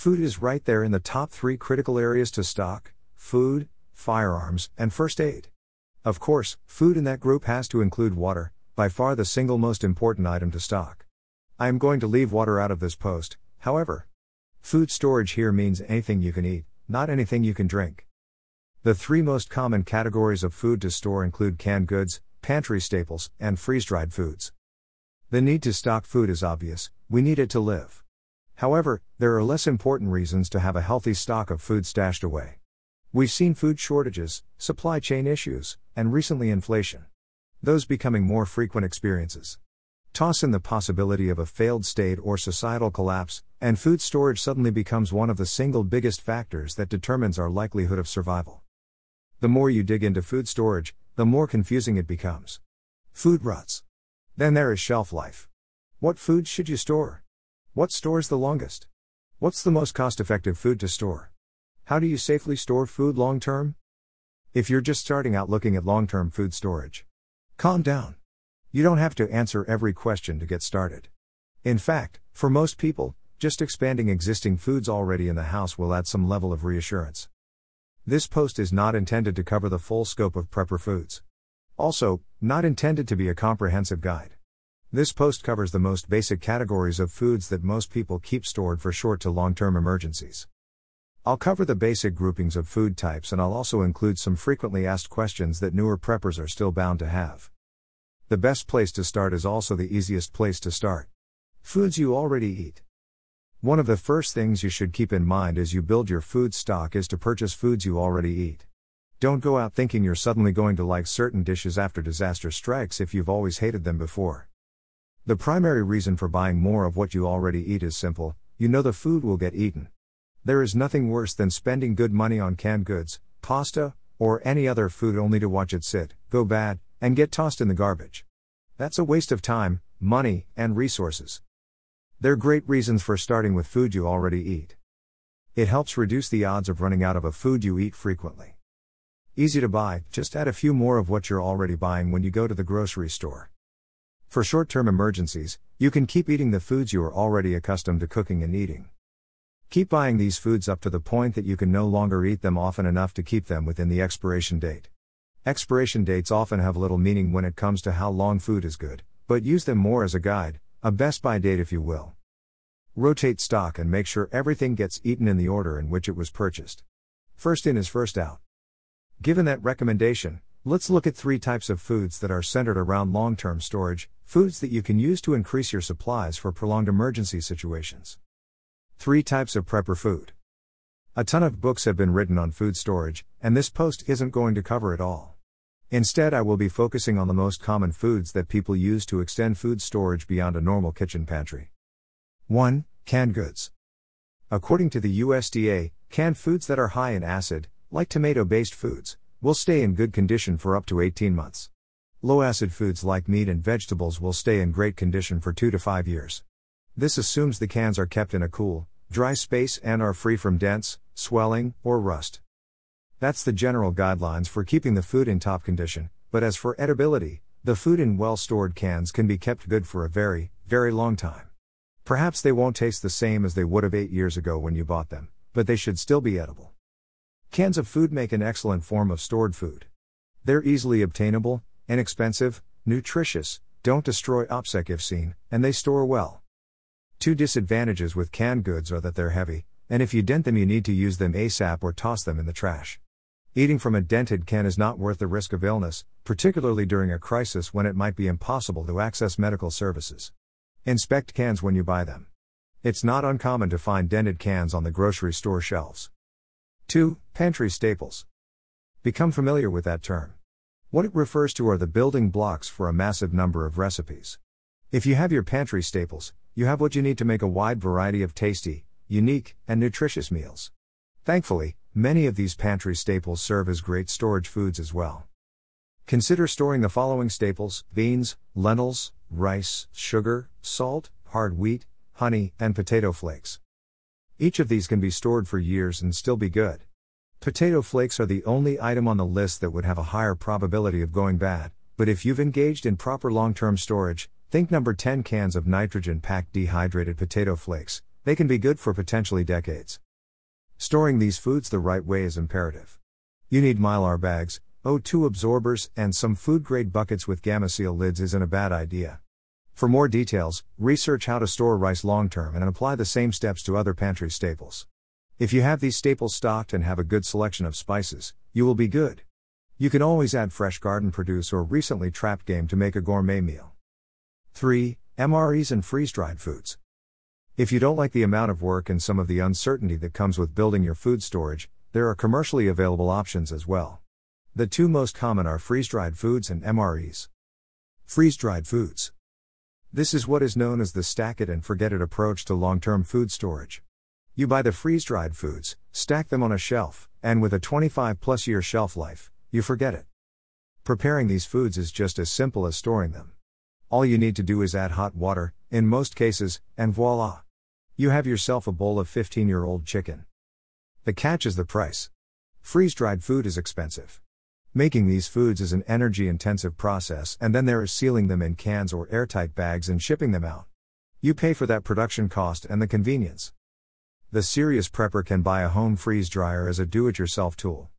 Food is right there in the top three critical areas to stock food, firearms, and first aid. Of course, food in that group has to include water, by far the single most important item to stock. I am going to leave water out of this post, however. Food storage here means anything you can eat, not anything you can drink. The three most common categories of food to store include canned goods, pantry staples, and freeze dried foods. The need to stock food is obvious, we need it to live. However, there are less important reasons to have a healthy stock of food stashed away. We've seen food shortages, supply chain issues, and recently inflation. Those becoming more frequent experiences. Toss in the possibility of a failed state or societal collapse, and food storage suddenly becomes one of the single biggest factors that determines our likelihood of survival. The more you dig into food storage, the more confusing it becomes. Food ruts. Then there is shelf life. What foods should you store? What stores the longest? What's the most cost effective food to store? How do you safely store food long term? If you're just starting out looking at long term food storage, calm down. You don't have to answer every question to get started. In fact, for most people, just expanding existing foods already in the house will add some level of reassurance. This post is not intended to cover the full scope of prepper foods. Also, not intended to be a comprehensive guide. This post covers the most basic categories of foods that most people keep stored for short to long term emergencies. I'll cover the basic groupings of food types and I'll also include some frequently asked questions that newer preppers are still bound to have. The best place to start is also the easiest place to start. Foods you already eat. One of the first things you should keep in mind as you build your food stock is to purchase foods you already eat. Don't go out thinking you're suddenly going to like certain dishes after disaster strikes if you've always hated them before. The primary reason for buying more of what you already eat is simple you know the food will get eaten. There is nothing worse than spending good money on canned goods, pasta, or any other food only to watch it sit, go bad, and get tossed in the garbage. That's a waste of time, money, and resources. They're great reasons for starting with food you already eat. It helps reduce the odds of running out of a food you eat frequently. Easy to buy, just add a few more of what you're already buying when you go to the grocery store. For short term emergencies, you can keep eating the foods you are already accustomed to cooking and eating. Keep buying these foods up to the point that you can no longer eat them often enough to keep them within the expiration date. Expiration dates often have little meaning when it comes to how long food is good, but use them more as a guide, a best by date if you will. Rotate stock and make sure everything gets eaten in the order in which it was purchased. First in is first out. Given that recommendation, let's look at three types of foods that are centered around long term storage, foods that you can use to increase your supplies for prolonged emergency situations. Three types of prepper food. A ton of books have been written on food storage, and this post isn't going to cover it all. Instead, I will be focusing on the most common foods that people use to extend food storage beyond a normal kitchen pantry. 1. Canned goods. According to the USDA, canned foods that are high in acid, like tomato based foods, will stay in good condition for up to 18 months. Low acid foods like meat and vegetables will stay in great condition for 2 to 5 years. This assumes the cans are kept in a cool, dry space and are free from dents, swelling, or rust. That's the general guidelines for keeping the food in top condition, but as for edibility, the food in well stored cans can be kept good for a very, very long time. Perhaps they won't taste the same as they would have eight years ago when you bought them, but they should still be edible. Cans of food make an excellent form of stored food. They're easily obtainable, inexpensive, nutritious, don't destroy OPSEC if seen, and they store well. Two disadvantages with canned goods are that they're heavy, and if you dent them, you need to use them ASAP or toss them in the trash. Eating from a dented can is not worth the risk of illness, particularly during a crisis when it might be impossible to access medical services. Inspect cans when you buy them. It's not uncommon to find dented cans on the grocery store shelves. 2. Pantry staples. Become familiar with that term. What it refers to are the building blocks for a massive number of recipes. If you have your pantry staples, you have what you need to make a wide variety of tasty, unique, and nutritious meals. Thankfully, Many of these pantry staples serve as great storage foods as well. Consider storing the following staples beans, lentils, rice, sugar, salt, hard wheat, honey, and potato flakes. Each of these can be stored for years and still be good. Potato flakes are the only item on the list that would have a higher probability of going bad, but if you've engaged in proper long term storage, think number 10 cans of nitrogen packed dehydrated potato flakes, they can be good for potentially decades. Storing these foods the right way is imperative. You need mylar bags, O2 absorbers, and some food grade buckets with gamma seal lids isn't a bad idea. For more details, research how to store rice long term and apply the same steps to other pantry staples. If you have these staples stocked and have a good selection of spices, you will be good. You can always add fresh garden produce or recently trapped game to make a gourmet meal. 3. MREs and freeze dried foods. If you don't like the amount of work and some of the uncertainty that comes with building your food storage, there are commercially available options as well. The two most common are freeze dried foods and MREs. Freeze dried foods. This is what is known as the stack it and forget it approach to long term food storage. You buy the freeze dried foods, stack them on a shelf, and with a 25 plus year shelf life, you forget it. Preparing these foods is just as simple as storing them. All you need to do is add hot water, in most cases, and voila! You have yourself a bowl of 15 year old chicken. The catch is the price. Freeze dried food is expensive. Making these foods is an energy intensive process, and then there is sealing them in cans or airtight bags and shipping them out. You pay for that production cost and the convenience. The serious prepper can buy a home freeze dryer as a do it yourself tool.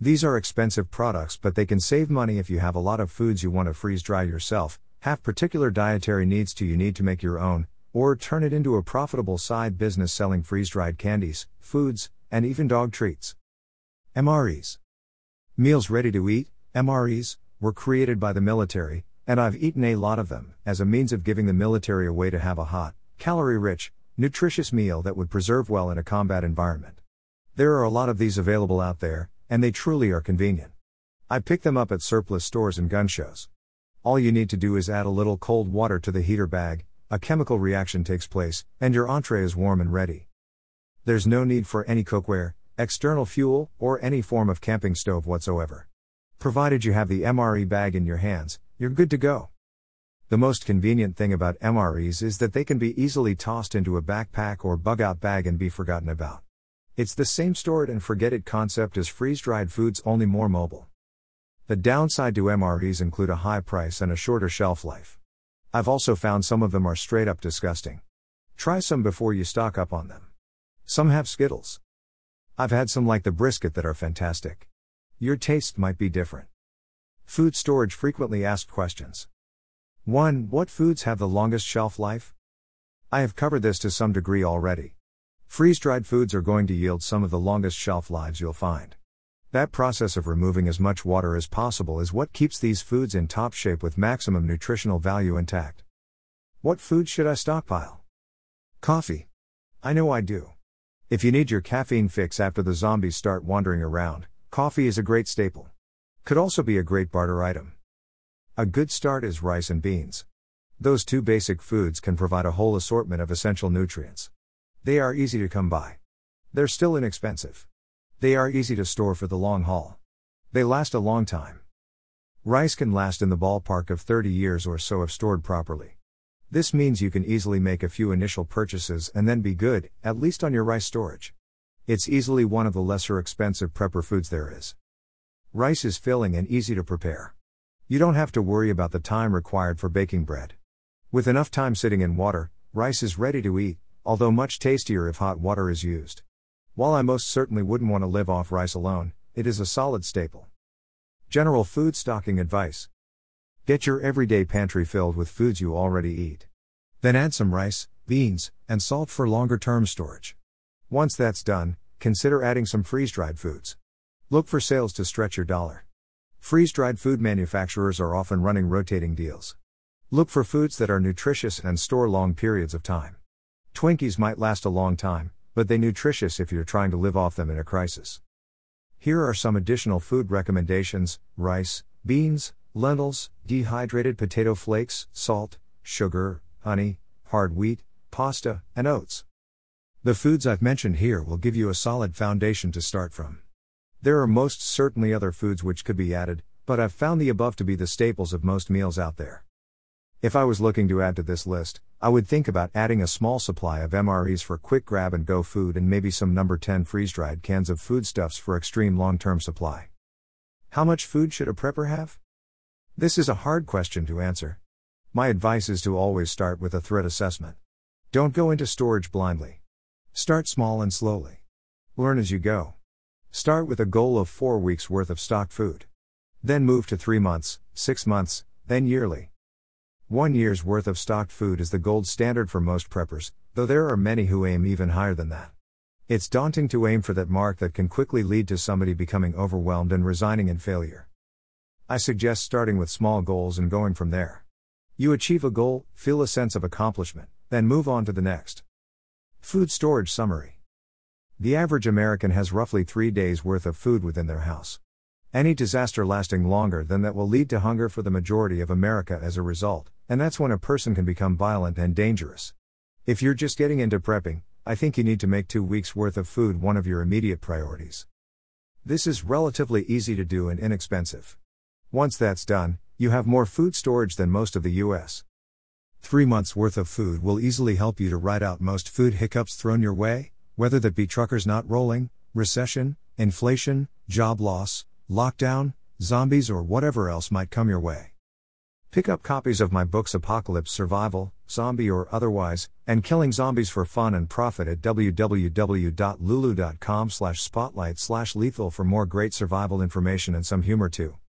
These are expensive products, but they can save money if you have a lot of foods you want to freeze dry yourself, have particular dietary needs to you need to make your own, or turn it into a profitable side business selling freeze dried candies, foods, and even dog treats. MREs. Meals ready to eat, MREs, were created by the military, and I've eaten a lot of them, as a means of giving the military a way to have a hot, calorie rich, nutritious meal that would preserve well in a combat environment. There are a lot of these available out there, and they truly are convenient. I pick them up at surplus stores and gun shows. All you need to do is add a little cold water to the heater bag, a chemical reaction takes place, and your entree is warm and ready. There's no need for any cookware, external fuel, or any form of camping stove whatsoever. Provided you have the MRE bag in your hands, you're good to go. The most convenient thing about MREs is that they can be easily tossed into a backpack or bug out bag and be forgotten about. It's the same store it and forget it concept as freeze dried foods, only more mobile. The downside to MREs include a high price and a shorter shelf life. I've also found some of them are straight up disgusting. Try some before you stock up on them. Some have Skittles. I've had some like the brisket that are fantastic. Your taste might be different. Food storage frequently asked questions. 1. What foods have the longest shelf life? I have covered this to some degree already. Freeze dried foods are going to yield some of the longest shelf lives you'll find. That process of removing as much water as possible is what keeps these foods in top shape with maximum nutritional value intact. What food should I stockpile? Coffee. I know I do. If you need your caffeine fix after the zombies start wandering around, coffee is a great staple. Could also be a great barter item. A good start is rice and beans. Those two basic foods can provide a whole assortment of essential nutrients. They are easy to come by. They're still inexpensive. They are easy to store for the long haul. They last a long time. Rice can last in the ballpark of 30 years or so if stored properly. This means you can easily make a few initial purchases and then be good, at least on your rice storage. It's easily one of the lesser expensive prepper foods there is. Rice is filling and easy to prepare. You don't have to worry about the time required for baking bread. With enough time sitting in water, rice is ready to eat, although much tastier if hot water is used. While I most certainly wouldn't want to live off rice alone, it is a solid staple. General food stocking advice Get your everyday pantry filled with foods you already eat. Then add some rice, beans, and salt for longer term storage. Once that's done, consider adding some freeze dried foods. Look for sales to stretch your dollar. Freeze dried food manufacturers are often running rotating deals. Look for foods that are nutritious and store long periods of time. Twinkies might last a long time, but they are nutritious if you're trying to live off them in a crisis. Here are some additional food recommendations rice, beans, lentils, dehydrated potato flakes, salt, sugar, honey, hard wheat, pasta, and oats. The foods I've mentioned here will give you a solid foundation to start from. There are most certainly other foods which could be added, but I've found the above to be the staples of most meals out there. If I was looking to add to this list, I would think about adding a small supply of MREs for quick grab and go food and maybe some number 10 freeze dried cans of foodstuffs for extreme long term supply. How much food should a prepper have? This is a hard question to answer. My advice is to always start with a threat assessment. Don't go into storage blindly. Start small and slowly. Learn as you go. Start with a goal of 4 weeks worth of stock food. Then move to 3 months, 6 months, then yearly. One year's worth of stocked food is the gold standard for most preppers, though there are many who aim even higher than that. It's daunting to aim for that mark that can quickly lead to somebody becoming overwhelmed and resigning in failure. I suggest starting with small goals and going from there. You achieve a goal, feel a sense of accomplishment, then move on to the next. Food Storage Summary The average American has roughly three days' worth of food within their house. Any disaster lasting longer than that will lead to hunger for the majority of America as a result, and that's when a person can become violent and dangerous. If you're just getting into prepping, I think you need to make two weeks' worth of food one of your immediate priorities. This is relatively easy to do and inexpensive. Once that's done, you have more food storage than most of the US. Three months' worth of food will easily help you to ride out most food hiccups thrown your way, whether that be truckers not rolling, recession, inflation, job loss, lockdown, zombies, or whatever else might come your way. Pick up copies of my books Apocalypse Survival, Zombie or Otherwise, and Killing Zombies for Fun and Profit at www.lulu.com slash spotlight slash lethal for more great survival information and some humor too.